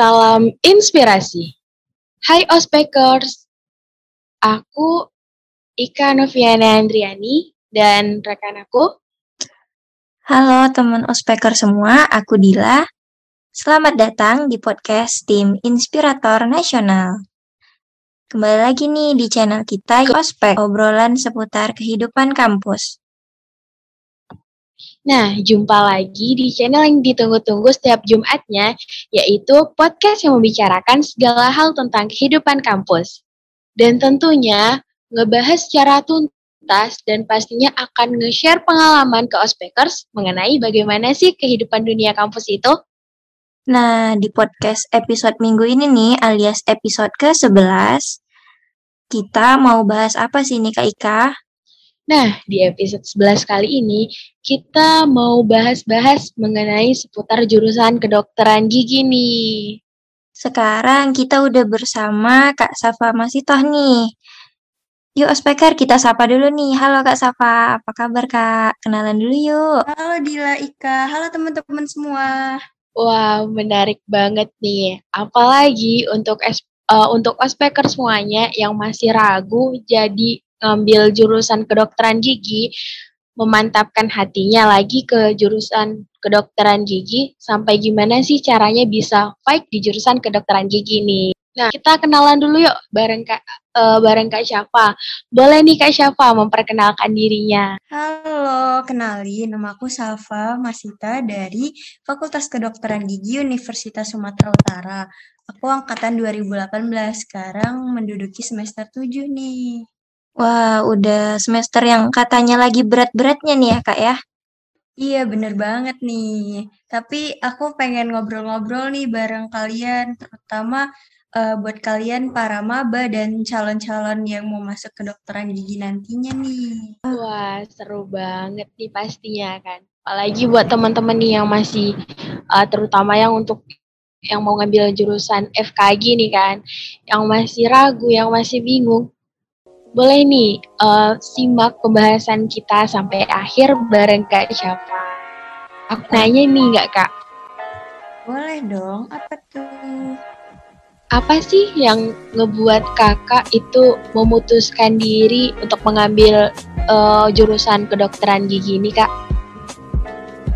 Salam inspirasi. Hai Ospekers, aku Ika Noviana Andriani dan rekan aku. Halo teman Ospeker semua, aku Dila. Selamat datang di podcast tim Inspirator Nasional. Kembali lagi nih di channel kita Ospek, obrolan seputar kehidupan kampus. Nah, jumpa lagi di channel yang ditunggu-tunggu setiap Jumatnya, yaitu podcast yang membicarakan segala hal tentang kehidupan kampus. Dan tentunya ngebahas secara tuntas dan pastinya akan nge-share pengalaman ke ospekers mengenai bagaimana sih kehidupan dunia kampus itu. Nah, di podcast episode minggu ini nih, alias episode ke-11, kita mau bahas apa sih nih Kak Ika? Nah, di episode 11 kali ini kita mau bahas-bahas mengenai seputar jurusan kedokteran gigi nih. Sekarang kita udah bersama Kak Safa Masitoh nih. Yuk ospeker kita sapa dulu nih. Halo Kak Safa, apa kabar Kak? Kenalan dulu yuk. Halo Dila Ika, halo teman-teman semua. Wah, menarik banget nih. Apalagi untuk uh, untuk ospeker semuanya yang masih ragu jadi ngambil jurusan kedokteran gigi, memantapkan hatinya lagi ke jurusan kedokteran gigi, sampai gimana sih caranya bisa fight di jurusan kedokteran gigi nih. Nah, kita kenalan dulu yuk bareng Kak uh, bareng Kak Syafa. Boleh nih Kak Syafa memperkenalkan dirinya. Halo, kenalin nama aku Syafa Masita dari Fakultas Kedokteran Gigi Universitas Sumatera Utara. Aku angkatan 2018, sekarang menduduki semester 7 nih. Wah, udah semester yang katanya lagi berat-beratnya nih ya, Kak ya? Iya, bener banget nih. Tapi aku pengen ngobrol-ngobrol nih bareng kalian, terutama uh, buat kalian para maba dan calon-calon yang mau masuk ke dokteran gigi nantinya nih. Wah, seru banget nih pastinya kan. Apalagi buat teman-teman nih yang masih, uh, terutama yang untuk yang mau ngambil jurusan FKG nih kan, yang masih ragu, yang masih bingung, boleh nih uh, simak pembahasan kita sampai akhir bareng Kak Syafa. Aku nanya nih nggak Kak? Boleh dong, apa tuh? Apa sih yang ngebuat kakak itu memutuskan diri untuk mengambil uh, jurusan kedokteran gigi ini kak?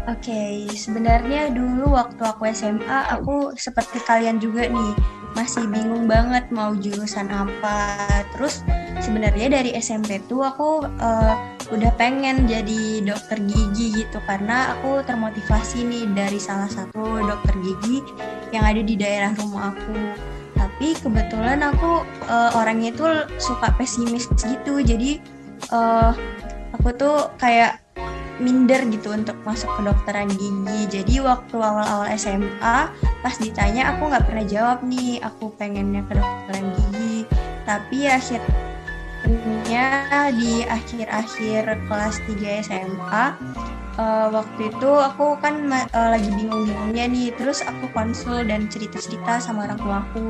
Oke, okay, sebenarnya dulu waktu aku SMA aku seperti kalian juga nih masih bingung banget mau jurusan apa. Terus sebenarnya dari SMP tuh aku uh, udah pengen jadi dokter gigi gitu karena aku termotivasi nih dari salah satu dokter gigi yang ada di daerah rumah aku. Tapi kebetulan aku uh, orangnya tuh suka pesimis gitu. Jadi uh, aku tuh kayak minder gitu untuk masuk ke dokteran gigi. Jadi waktu awal-awal SMA pas ditanya aku nggak pernah jawab nih aku pengennya ke dokteran gigi. Tapi akhirnya di akhir-akhir kelas 3 SMA uh, waktu itu aku kan uh, lagi bingung-bingungnya nih. Terus aku konsul dan cerita-cerita sama orang tua aku.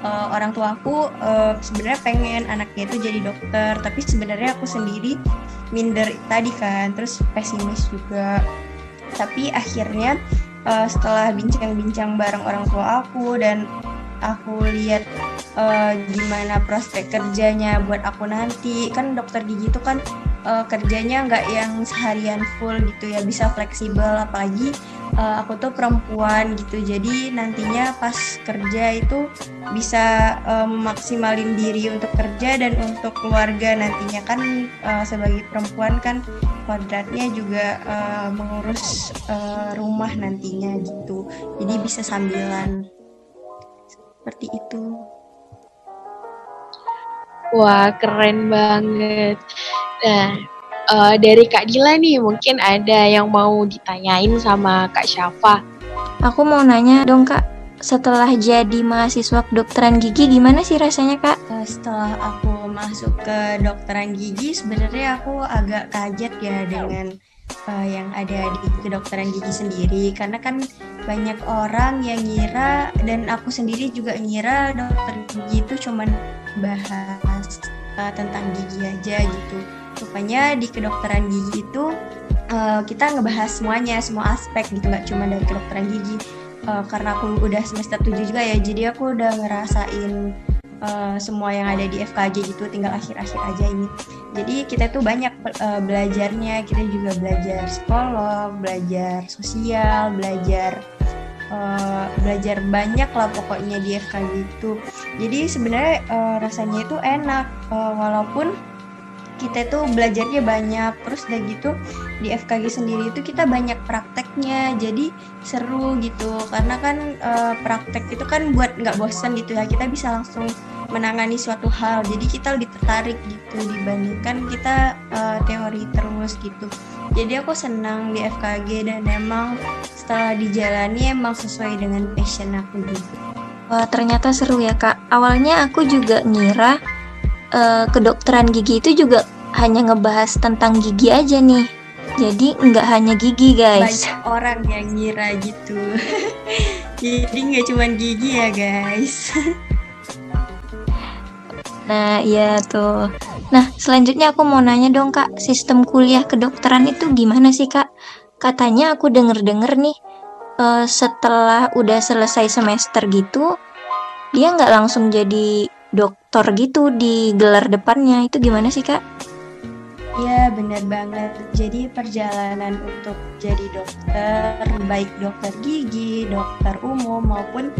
Uh, orang tua aku uh, sebenarnya pengen anaknya itu jadi dokter tapi sebenarnya aku sendiri minder tadi kan terus pesimis juga. Tapi akhirnya uh, setelah bincang-bincang bareng orang tua aku dan aku lihat uh, gimana prospek kerjanya buat aku nanti. Kan dokter gigi itu kan uh, kerjanya nggak yang seharian full gitu ya bisa fleksibel. Apalagi uh, aku tuh perempuan gitu. Jadi nantinya pas kerja itu bisa um, maksimalin diri untuk kerja dan untuk keluarga nantinya kan uh, sebagai perempuan kan kodratnya juga uh, mengurus uh, rumah nantinya gitu. Jadi bisa sambilan seperti itu Wah, keren banget. Nah, uh, dari Kak Dila nih mungkin ada yang mau ditanyain sama Kak Syafa. Aku mau nanya dong Kak, setelah jadi mahasiswa kedokteran gigi gimana sih rasanya Kak? Eh, setelah aku masuk ke dokteran gigi sebenarnya aku agak kaget ya dengan uh, yang ada di kedokteran gigi sendiri karena kan banyak orang yang ngira dan aku sendiri juga ngira dokter gigi itu cuman bahas uh, tentang gigi aja gitu Rupanya di kedokteran gigi itu uh, kita ngebahas semuanya, semua aspek gitu, nggak cuma dari kedokteran gigi. uh, karena aku udah semester 7 juga ya jadi aku udah ngerasain uh, semua yang ada di FKG gitu tinggal akhir-akhir aja ini. Jadi kita tuh banyak uh, belajarnya. Kita juga belajar psikolog belajar sosial belajar uh, belajar banyak lah pokoknya di FKG itu. Jadi sebenarnya uh, rasanya itu enak. Uh, walaupun kita tuh belajarnya banyak terus udah gitu di FKG sendiri itu kita banyak prakteknya. Jadi seru gitu. Karena kan e, praktek itu kan buat nggak bosan gitu ya. Kita bisa langsung menangani suatu hal jadi kita lebih tertarik gitu dibandingkan kita e, teori terus gitu jadi aku senang di FKG dan emang setelah dijalani emang sesuai dengan passion aku gitu Wah ternyata seru ya kak awalnya aku juga ngira uh, kedokteran gigi itu juga hanya ngebahas tentang gigi aja nih. Jadi nggak hanya gigi guys. Banyak orang yang ngira gitu. Jadi nggak cuma gigi ya guys. nah iya tuh. Nah selanjutnya aku mau nanya dong kak, sistem kuliah kedokteran itu gimana sih kak? Katanya aku denger-denger nih, uh, setelah udah selesai semester gitu, dia nggak langsung jadi dokter gitu di gelar depannya itu gimana sih kak? Iya benar banget. Jadi perjalanan untuk jadi dokter, baik dokter gigi, dokter umum maupun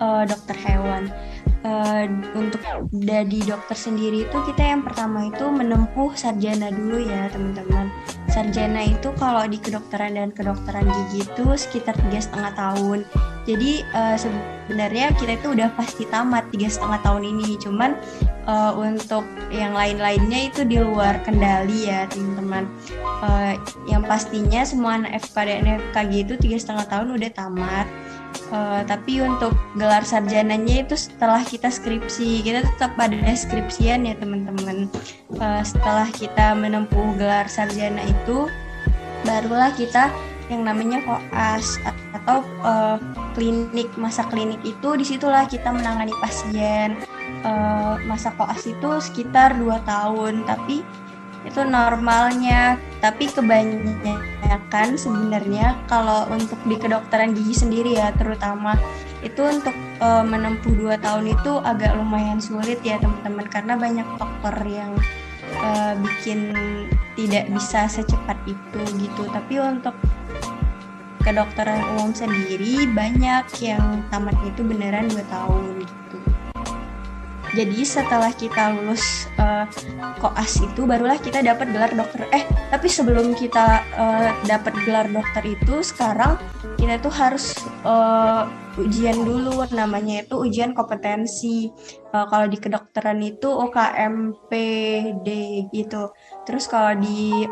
uh, dokter hewan uh, untuk jadi dokter sendiri itu kita yang pertama itu menempuh sarjana dulu ya teman-teman sarjana itu kalau di kedokteran dan kedokteran gigi itu sekitar tiga setengah tahun. Jadi uh, sebenarnya kita itu udah pasti tamat tiga setengah tahun ini. Cuman uh, untuk yang lain-lainnya itu di luar kendali ya teman-teman. Uh, yang pastinya semua anak FK dan FKG itu tiga setengah tahun udah tamat. Uh, tapi untuk gelar sarjananya itu setelah kita skripsi kita tetap pada skripsian ya teman-teman. Uh, setelah kita menempuh gelar sarjana itu barulah kita yang namanya koas atau uh, klinik masa klinik itu di situlah kita menangani pasien. Uh, masa koas itu sekitar dua tahun tapi itu normalnya. Tapi kebanyakan sebenarnya kalau untuk di kedokteran gigi sendiri ya terutama itu untuk e, menempuh dua tahun itu agak lumayan sulit ya teman-teman karena banyak faktor yang e, bikin tidak bisa secepat itu gitu. Tapi untuk kedokteran umum sendiri banyak yang tamat itu beneran dua tahun gitu jadi setelah kita lulus uh, koas itu barulah kita dapat gelar dokter. Eh, tapi sebelum kita uh, dapat gelar dokter itu sekarang kita tuh harus uh, ujian dulu namanya itu ujian kompetensi. Uh, kalau di kedokteran itu UKMPD gitu. Terus kalau di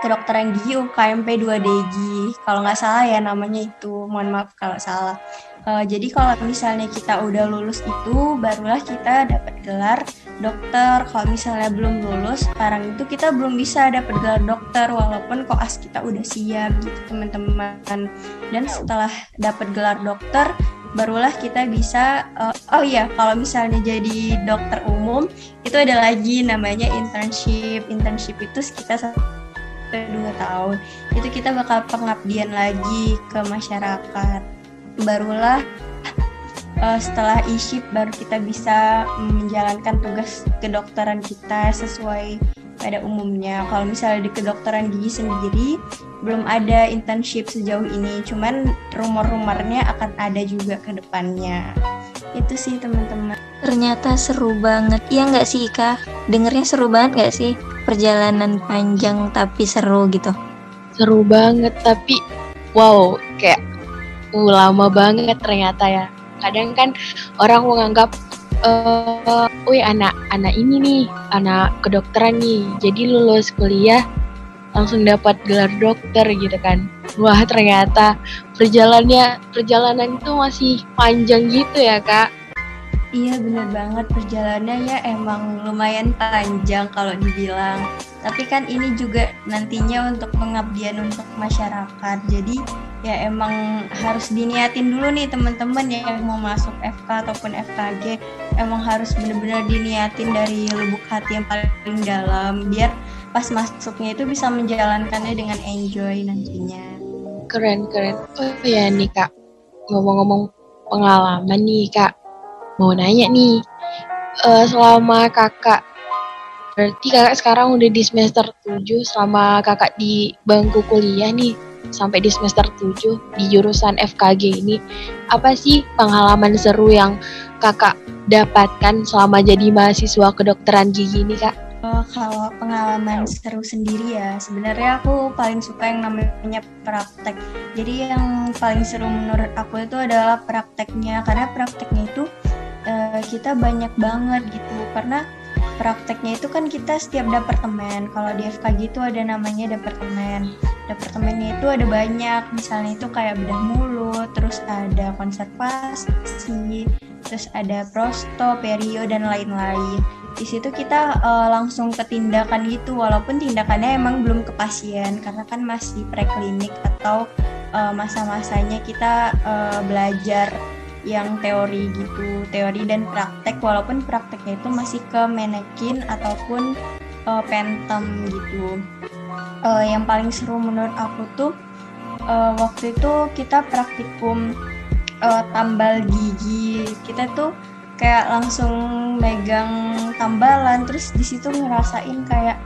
kedokteran gigi UKMP 2 DG. Kalau nggak salah ya namanya itu. Mohon maaf kalau salah. Uh, jadi kalau misalnya kita udah lulus itu barulah kita dapat gelar dokter. Kalau misalnya belum lulus, sekarang itu kita belum bisa dapat gelar dokter walaupun koas kita udah siap gitu teman-teman. Dan setelah dapat gelar dokter, barulah kita bisa uh, oh iya kalau misalnya jadi dokter umum itu ada lagi namanya internship. Internship itu sekitar dua tahun. Itu kita bakal pengabdian lagi ke masyarakat barulah uh, setelah e baru kita bisa menjalankan tugas kedokteran kita sesuai pada umumnya. Kalau misalnya di kedokteran gigi sendiri belum ada internship sejauh ini, cuman rumor-rumornya akan ada juga ke depannya. Itu sih teman-teman. Ternyata seru banget, iya nggak sih Ika? Dengernya seru banget nggak sih? Perjalanan panjang tapi seru gitu. Seru banget, tapi wow, kayak uh lama banget ternyata ya. Kadang kan orang menganggap uh, wih anak anak ini nih anak kedokteran nih jadi lulus kuliah langsung dapat gelar dokter gitu kan. Wah ternyata perjalanannya perjalanan itu masih panjang gitu ya kak Iya bener banget. Perjalanannya ya emang lumayan panjang kalau dibilang. Tapi kan ini juga nantinya untuk pengabdian untuk masyarakat. Jadi ya emang harus diniatin dulu nih teman-teman yang mau masuk FK ataupun FKG Emang harus bener-bener diniatin dari lubuk hati yang paling dalam Biar pas masuknya itu bisa menjalankannya dengan enjoy nantinya. Keren keren. Oh ya nih kak. Ngomong-ngomong pengalaman nih kak, mau nanya nih, uh, selama kakak berarti kakak sekarang udah di semester 7 selama kakak di bangku kuliah nih sampai di semester 7 di jurusan FKG ini apa sih pengalaman seru yang kakak dapatkan selama jadi mahasiswa kedokteran gigi ini kak? Uh, kalau pengalaman seru sendiri ya, sebenarnya aku paling suka yang namanya praktek. Jadi yang paling seru menurut aku itu adalah prakteknya, karena prakteknya itu uh, kita banyak banget gitu. Karena prakteknya itu kan kita setiap departemen. Kalau di FKG itu ada namanya departemen. Departemennya itu ada banyak, misalnya itu kayak bedah mulut, terus ada konservasi, terus ada prosto, perio dan lain-lain di situ kita uh, langsung ke tindakan gitu walaupun tindakannya emang belum ke pasien karena kan masih preklinik atau uh, masa-masanya kita uh, belajar yang teori gitu teori dan praktek walaupun prakteknya itu masih ke manekin ataupun uh, pentem gitu. Uh, yang paling seru menurut aku tuh uh, waktu itu kita praktikum uh, tambal gigi. Kita tuh kayak langsung megang tambalan terus di situ ngerasain kayak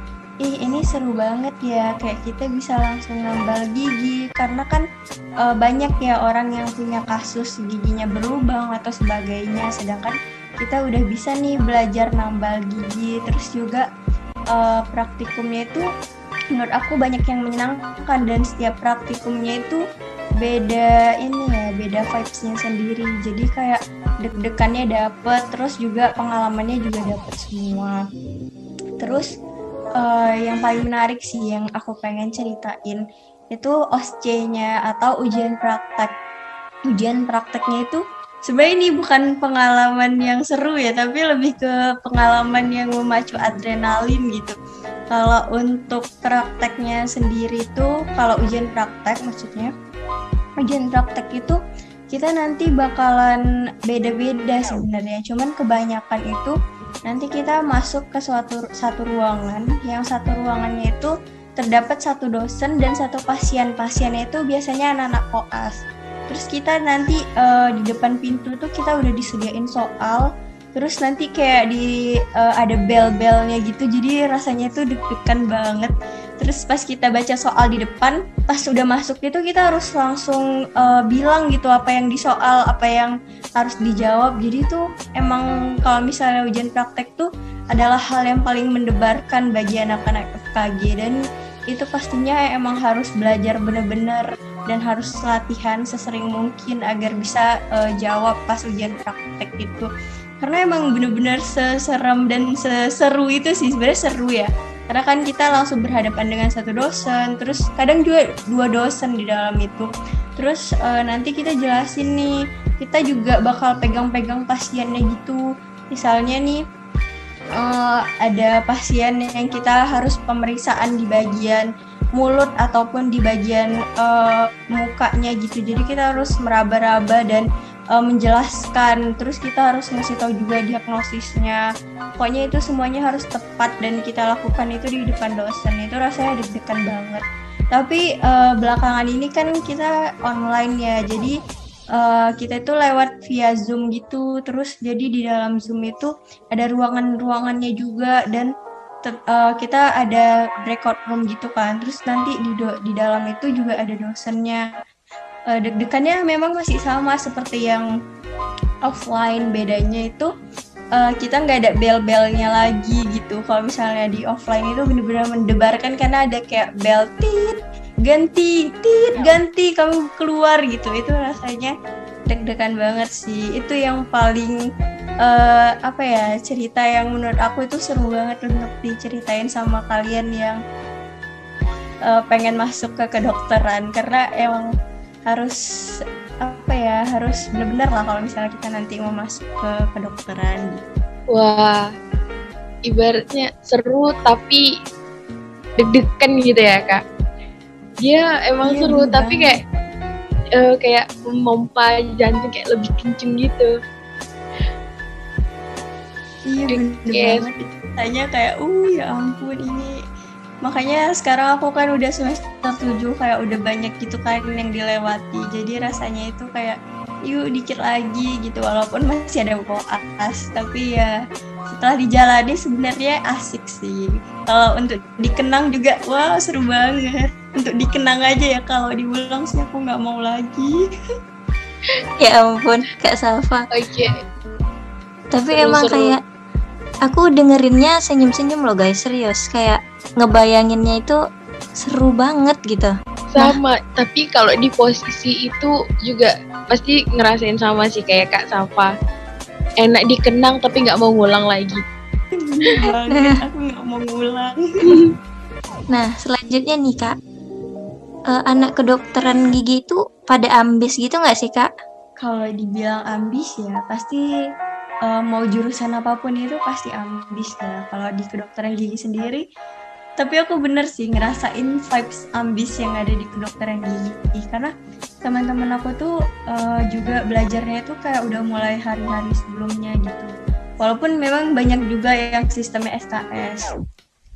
ih ini seru banget ya kayak kita bisa langsung nambal gigi. Karena kan e, banyak ya orang yang punya kasus giginya berlubang atau sebagainya. Sedangkan kita udah bisa nih belajar nambal gigi. Terus juga e, praktikumnya itu menurut aku banyak yang menyenangkan. Dan setiap praktikumnya itu beda ini ya beda vibesnya sendiri. Jadi kayak deg-degannya dapet terus juga pengalamannya juga dapet semua. Terus uh, yang paling menarik sih yang aku pengen ceritain itu OSCE-nya atau ujian praktek ujian prakteknya itu sebenarnya ini bukan pengalaman yang seru ya tapi lebih ke pengalaman yang memacu adrenalin gitu kalau untuk prakteknya sendiri itu kalau ujian praktek maksudnya ujian praktek itu kita nanti bakalan beda-beda sebenarnya. Cuman kebanyakan itu nanti kita masuk ke suatu satu ruangan yang satu ruangannya itu terdapat satu dosen dan satu pasien. Pasiennya itu biasanya anak-anak koas. Terus kita nanti uh, di depan pintu tuh kita udah disediain soal terus nanti kayak di uh, ada bel-belnya gitu jadi rasanya tuh deg-degan banget terus pas kita baca soal di depan pas udah masuk itu kita harus langsung uh, bilang gitu apa yang di soal apa yang harus dijawab. Jadi tuh emang kalau misalnya ujian praktek tuh adalah hal yang paling mendebarkan bagi anak-anak FKG dan itu pastinya emang harus belajar bener-bener dan harus latihan sesering mungkin agar bisa uh, jawab pas ujian praktek itu. Karena emang bener-bener seserem dan seseru itu sih sebenarnya seru ya karena kan kita langsung berhadapan dengan satu dosen terus kadang juga dua dosen di dalam itu. Terus uh, nanti kita jelasin nih kita juga bakal pegang-pegang pasiennya gitu. Misalnya nih uh, ada pasien yang kita harus pemeriksaan di bagian mulut ataupun di bagian uh, mukanya gitu. Jadi kita harus meraba-raba dan uh, menjelaskan. Terus kita harus ngasih tahu juga diagnosisnya. Pokoknya itu semuanya harus tepat dan kita lakukan itu di depan dosen. Itu rasanya deg-degan banget. Tapi uh, belakangan ini kan kita online ya. Jadi uh, kita itu lewat via zoom gitu. Terus jadi di dalam zoom itu ada ruangan-ruangannya juga dan uh, kita ada record room gitu kan. Terus nanti di di dalam itu juga ada dosennya uh, deg-degannya memang masih sama seperti yang offline bedanya itu uh, kita nggak ada bel-belnya lagi gitu. Kalau misalnya di offline itu benar-benar mendebarkan karena ada kayak bel tit ganti tit ganti kamu keluar gitu. Itu rasanya deg-degan banget sih. Itu yang paling uh, apa ya cerita yang menurut aku itu seru banget untuk diceritain sama kalian yang uh, pengen masuk ke kedokteran. Karena emang harus apa ya harus benar-benar lah kalau misalnya kita nanti mau masuk ke kedokteran. Wah ibaratnya seru tapi deg-degan gitu ya kak? Dia emang iya, seru bener. tapi kayak uh, kayak memompa jantung kayak lebih kenceng gitu. Iya bener banget. Tanya kayak uh ya ampun ini makanya sekarang aku kan udah semester 7 kayak udah banyak gitu kan yang dilewati. Jadi rasanya itu kayak yuk dikit lagi gitu. Walaupun masih ada koas tapi ya setelah dijalani sebenarnya asik sih. Kalau untuk dikenang juga wah seru banget. Untuk dikenang aja ya kalau diulang sih aku nggak mau lagi. Ya ampun kak Salva. Oke. Okay. tapi seru, emang seru. kayak aku dengerinnya senyum-senyum loh guys. Serius kayak ngebayanginnya itu seru banget gitu. Sama nah, tapi kalau di posisi itu juga pasti ngerasain sama sih kayak kak Safa. Enak dikenang tapi nggak mau ngulang lagi. Aku nggak mau ngulang. Nah selanjutnya nih kak. Uh, anak kedokteran gigi itu pada ambis gitu nggak sih kak? Kalau dibilang ambis ya pasti uh, mau jurusan apa pun itu pasti ambis ya. Kalau di kedokteran gigi sendiri tapi aku bener sih ngerasain vibes ambis yang ada di kedokteran gigi karena teman-teman aku tuh uh, juga belajarnya itu kayak udah mulai hari-hari sebelumnya gitu. Walaupun memang banyak juga yang sistemnya SKS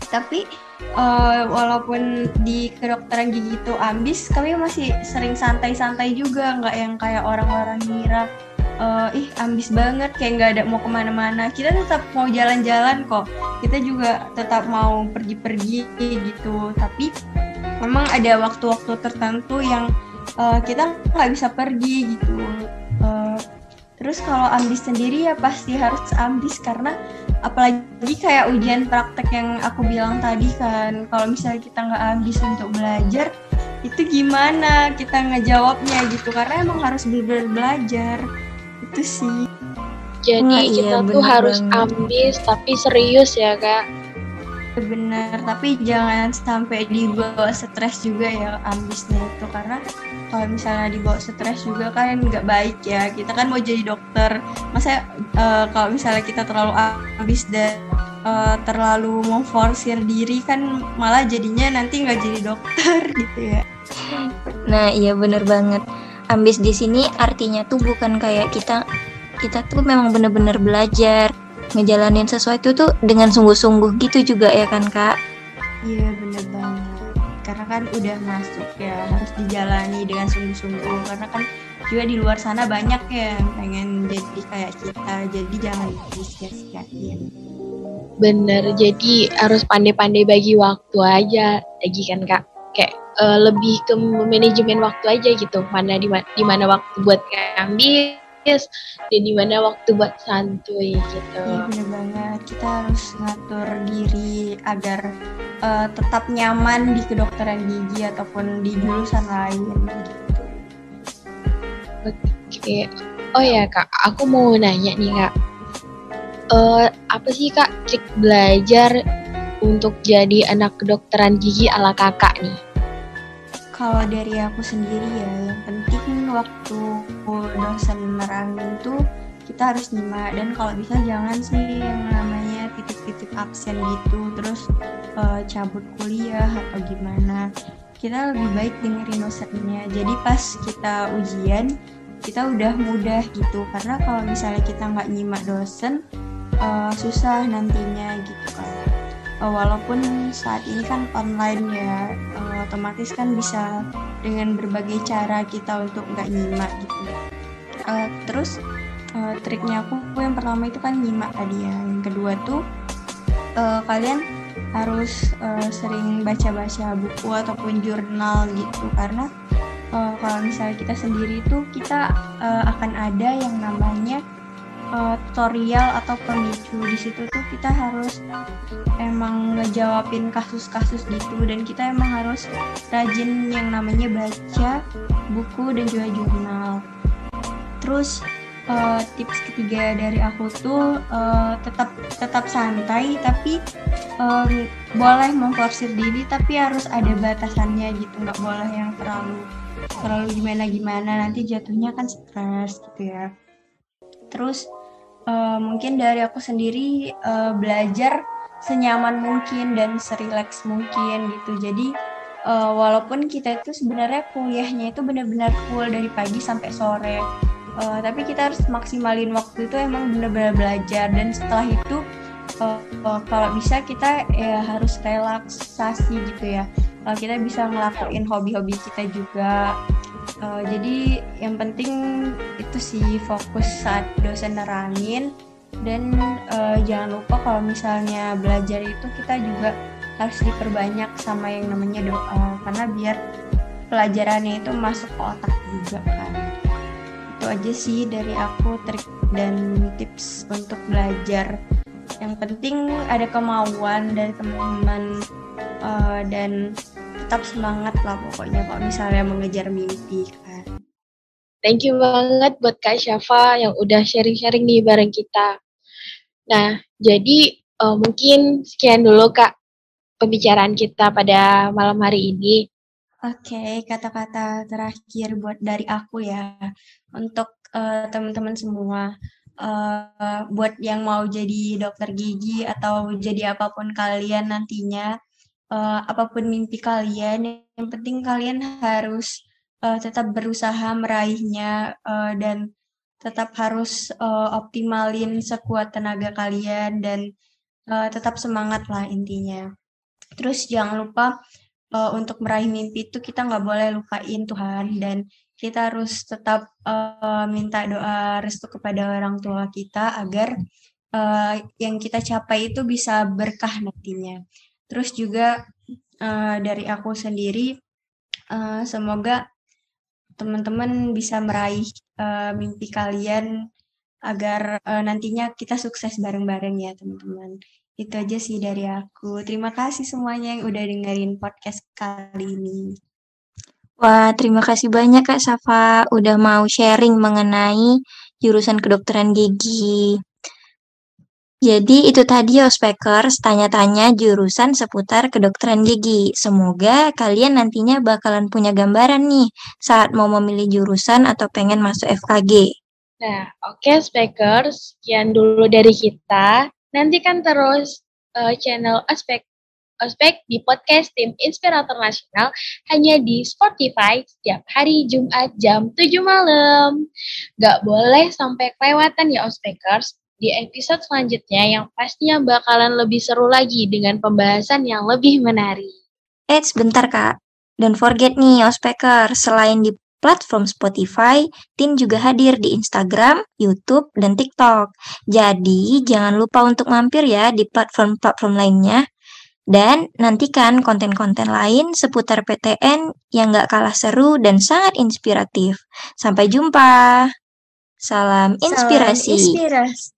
tapi uh, walaupun di kedokteran gigi itu ambis kami masih sering santai-santai juga. Nggak yang kayak orang-orang ngira uh, ih ambis banget kayak nggak ada mau ke mana-mana. Kita tetap mau jalan-jalan kok. Kita juga tetap mau pergi-pergi gitu. Tapi memang ada waktu-waktu tertentu yang uh, kita nggak bisa pergi gitu. Uh, terus kalau ambis sendiri ya pasti harus ambis karena apalagi kayak ujian praktek yang aku bilang tadi kan. Kalau misalnya kita nggak ambis untuk belajar itu gimana kita ngejawabnya gitu. Karena emang harus belajar itu sih. Jadi Wah, iya, kita tuh harus banget. ambis tapi serius ya kak. Benar tapi jangan sampai dibawa stres juga ya ambisnya itu. Karena kalau misalnya dibawa stres juga kan nggak baik ya. Kita kan mau jadi dokter. Masa uh, kalau misalnya kita terlalu ambis dan uh, terlalu memforsir diri kan malah jadinya nanti nggak jadi dokter gitu ya. Nah iya bener banget ambis di sini artinya tuh bukan kayak kita kita tuh memang bener-bener belajar ngejalanin sesuatu tuh dengan sungguh-sungguh gitu juga ya kan kak? Iya bener banget. Karena kan udah masuk ya harus dijalani dengan sungguh-sungguh. Karena kan juga di luar sana banyak ya yang pengen jadi kayak kita. Jadi jangan disia-siain. Bener jadi harus pandai-pandai bagi waktu aja. Lagi kan kak kayak uh, lebih ke manajemen waktu aja gitu mana di, mana waktu buat ngambil dan di mana waktu buat santuy gitu. Iya bener banget. Kita harus ngatur diri agar uh, tetap nyaman di kedokteran gigi ataupun di jurusan lain gitu. Oke. Oh ya kak, aku mau nanya nih kak. Uh, apa sih kak trik belajar untuk jadi anak kedokteran gigi ala kakak nih? Kalau dari aku sendiri ya, yang penting waktu dosen nerangin tuh kita harus nyimak. Dan kalau bisa jangan sih yang namanya titik-titik absen gitu terus uh, cabut kuliah atau gimana. Kita lebih baik dengerin dosennya. Jadi pas kita ujian kita udah mudah gitu. Karena kalau misalnya kita nggak nyimak dosen uh, susah nantinya gitu kan uh, walaupun saat ini kan online ya uh, otomatis kan bisa dengan berbagai cara kita untuk nggak nyimak gitu. Uh, terus triknya aku yang pertama itu kan nyimak tadi ya. Yang kedua tuh uh, kalian harus sering baca-baca buku ataupun jurnal gitu. Karena kalau misalnya kita sendiri itu kita akan ada yang namanya uh, tutorial atau pemicu di situ tuh kita harus emang ngejawabin kasus-kasus gitu. Dan kita emang harus rajin yang namanya baca buku dan juga jurnal. Terus uh, tips ketiga dari aku tuh uh, tetap tetap santai tapi um, boleh memforsir diri tapi harus ada batasannya gitu. Nggak boleh yang terlalu terlalu gimana gimana nanti jatuhnya kan stres gitu ya terus uh, mungkin dari aku sendiri uh, belajar senyaman mungkin dan serileks mungkin gitu. Jadi uh, walaupun kita itu sebenarnya kuliahnya itu benar-benar full dari pagi sampai sore uh, tapi kita harus maksimalin waktu itu emang benar-benar belajar. Dan setelah itu uh, kalau bisa kita ya harus relaksasi gitu ya. Uh, kita bisa ngelakuin hobi-hobi kita juga Uh, jadi yang penting itu sih fokus saat dosen nerangin. Dan uh, jangan lupa kalau misalnya belajar itu kita juga harus diperbanyak sama yang namanya doa karena biar pelajarannya itu masuk ke otak juga kan. Itu aja sih dari aku trik dan tips untuk belajar. Yang penting ada kemauan dari teman-teman uh, dan tetap semangat lah pokoknya kalau misalnya mengejar mimpi kan. Thank you banget buat Kak Syafa yang udah sharing-sharing nih bareng kita. Nah, jadi uh, mungkin sekian dulu Kak pembicaraan kita pada malam hari ini. Oke, okay, kata-kata terakhir buat dari aku ya untuk uh, teman-teman semua. Uh, buat yang mau jadi dokter gigi atau jadi apa pun kalian nantinya, uh, apa pun mimpi kalian, yang penting kalian harus uh, tetap berusaha meraihnya uh, dan tetap harus uh, optimalin sekuat tenaga kalian dan uh, tetap semangat lah intinya. Terus jangan lupa uh, untuk meraih mimpi itu kita nggak boleh lupain Tuhan dan kita harus tetap uh, minta doa restu kepada orang tua kita agar uh, yang kita capai itu bisa berkah nantinya. Terus juga uh, dari aku sendiri, uh, semoga teman-teman bisa meraih uh, mimpi kalian agar uh, nantinya kita sukses bareng-bareng ya teman-teman. Itu aja sih dari aku. Terima kasih semuanya yang udah dengerin podcast kali ini. Wah, terima kasih banyak Kak Safa udah mau sharing mengenai jurusan kedokteran gigi. Jadi itu tadi Ospekers tanya-tanya jurusan seputar kedokteran gigi. Semoga kalian nantinya bakalan punya gambaran nih saat mau memilih jurusan atau pengen masuk FKG. Nah, oke okay, Spekers, sekian dulu dari kita. Nantikan terus uh, channel Ospek Ospek di podcast tim Inspirator Nasional hanya di Spotify setiap hari Jumat jam 7 malam. Gak boleh sampai kelewatan ya Ospekers di episode selanjutnya yang pastinya bakalan lebih seru lagi dengan pembahasan yang lebih menarik. Eh, sebentar Kak. Don't forget nih, Ospeker, selain di platform Spotify, Tin juga hadir di Instagram, YouTube, dan TikTok. Jadi, jangan lupa untuk mampir ya di platform-platform lainnya. Dan nantikan konten-konten lain seputar PTN yang gak kalah seru dan sangat inspiratif. Sampai jumpa. Salam inspirasi. Salam inspirasi.